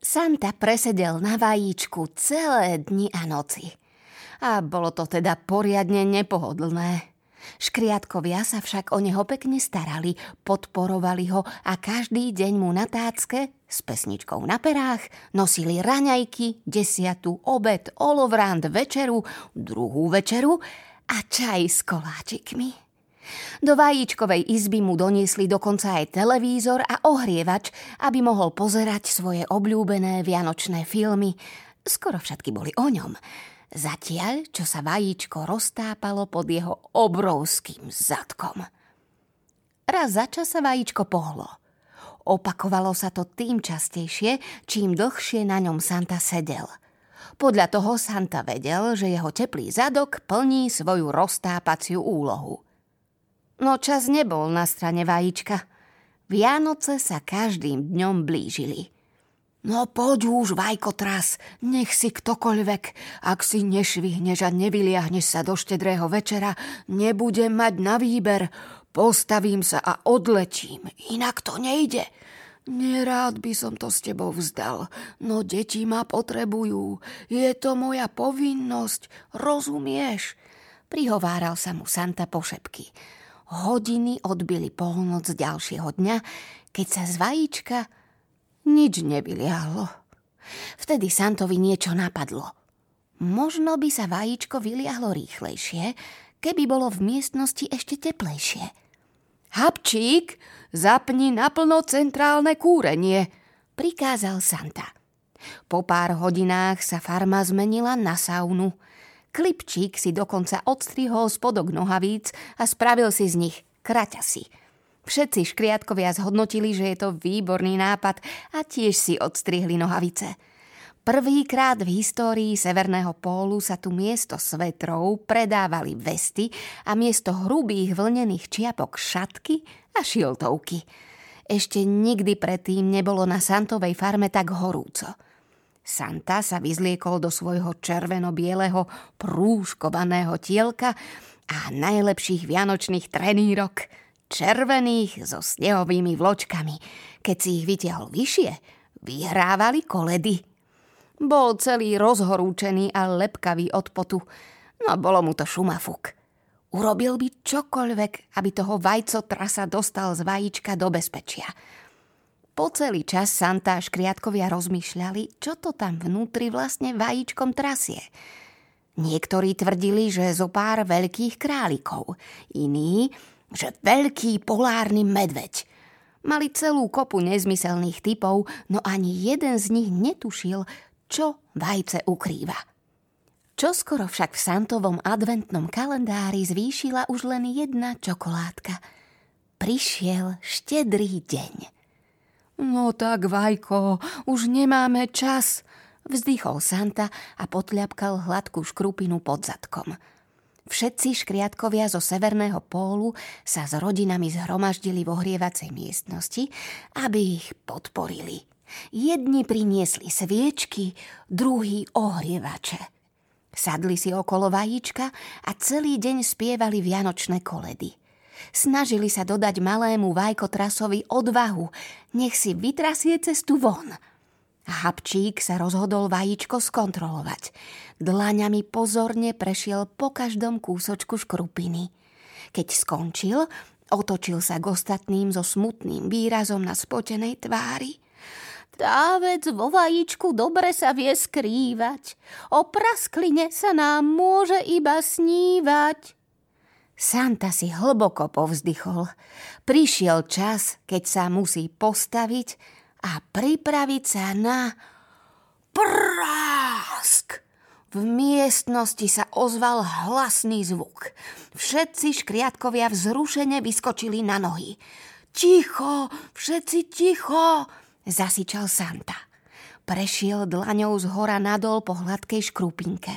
Santa presedel na vajíčku celé dni a noci. A bolo to teda poriadne nepohodlné. Škriatkovia sa však o neho pekne starali, podporovali ho a každý deň mu na tácke s pesničkou na perách nosili raňajky, desiatu, obed, olovrant, večeru, druhú večeru a čaj s koláčikmi. Do vajíčkovej izby mu doniesli dokonca aj televízor a ohrievač, aby mohol pozerať svoje obľúbené vianočné filmy. Skoro všetky boli o ňom. Zatiaľ, čo sa vajíčko roztápalo pod jeho obrovským zadkom. Raz za čas sa vajíčko pohlo. Opakovalo sa to tým častejšie, čím dlhšie na ňom Santa sedel. Podľa toho Santa vedel, že jeho teplý zadok plní svoju roztápaciu úlohu – No čas nebol na strane vajíčka. Vianoce sa každým dňom blížili. No poď už, vajkotras, nech si ktokoľvek, ak si nešvihneš a nevyliahneš sa do štedrého večera, nebudem mať na výber, postavím sa a odletím, inak to nejde. Nerád by som to s tebou vzdal, no deti ma potrebujú, je to moja povinnosť, rozumieš? Prihováral sa mu Santa pošepky. Hodiny odbili polnoc ďalšieho dňa, keď sa z vajíčka nič nevyliahlo. Vtedy Santovi niečo napadlo. Možno by sa vajíčko vyliahlo rýchlejšie, keby bolo v miestnosti ešte teplejšie. Habčík, zapni naplno centrálne kúrenie, prikázal Santa. Po pár hodinách sa farma zmenila na saunu – Klipčík si dokonca odstrihol spodok nohavíc a spravil si z nich kraťasy. Všetci škriatkovia zhodnotili, že je to výborný nápad a tiež si odstrihli nohavice. Prvýkrát v histórii Severného pólu sa tu miesto svetrov predávali vesty a miesto hrubých vlnených čiapok šatky a šiltovky. Ešte nikdy predtým nebolo na Santovej farme tak horúco – Santa sa vyzliekol do svojho červeno-bieleho prúškovaného tielka a najlepších vianočných trenírok, červených so snehovými vločkami. Keď si ich vytiahol vyššie, vyhrávali koledy. Bol celý rozhorúčený a lepkavý od potu, no bolo mu to šumafuk. Urobil by čokoľvek, aby toho vajco trasa dostal z vajíčka do bezpečia – po celý čas Santa a škriatkovia rozmýšľali, čo to tam vnútri vlastne vajíčkom trasie. Niektorí tvrdili, že zo pár veľkých králikov, iní, že veľký polárny medveď. Mali celú kopu nezmyselných typov, no ani jeden z nich netušil, čo vajce ukrýva. Čo skoro však v Santovom adventnom kalendári zvýšila už len jedna čokoládka. Prišiel štedrý deň. No tak, Vajko, už nemáme čas, vzdychol Santa a potľapkal hladkú škrupinu pod zadkom. Všetci škriatkovia zo severného pólu sa s rodinami zhromaždili v ohrievacej miestnosti, aby ich podporili. Jedni priniesli sviečky, druhí ohrievače. Sadli si okolo vajíčka a celý deň spievali vianočné koledy. Snažili sa dodať malému vajkotrasovi odvahu, nech si vytrasie cestu von. Habčík sa rozhodol vajíčko skontrolovať. Dlaňami pozorne prešiel po každom kúsočku škrupiny. Keď skončil, otočil sa k ostatným so smutným výrazom na spotenej tvári. Tá vec vo vajíčku dobre sa vie skrývať. O praskline sa nám môže iba snívať. Santa si hlboko povzdychol. Prišiel čas, keď sa musí postaviť a pripraviť sa na prásk. V miestnosti sa ozval hlasný zvuk. Všetci škriatkovia vzrušene vyskočili na nohy. Ticho, všetci ticho, zasičal Santa. Prešiel dlaňou z hora nadol po hladkej škrupinke.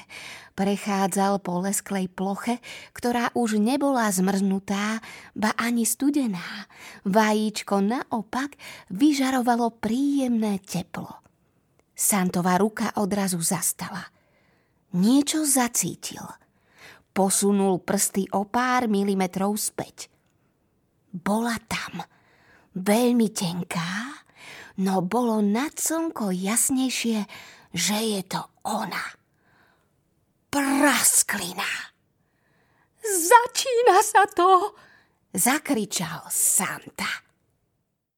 Prechádzal po lesklej ploche, ktorá už nebola zmrznutá, ba ani studená. Vajíčko naopak vyžarovalo príjemné teplo. Santová ruka odrazu zastala. Niečo zacítil. Posunul prsty o pár milimetrov späť. Bola tam. Veľmi tenká, no bolo nad slnko jasnejšie, že je to ona. Prasklina. Začína sa to, zakričal Santa.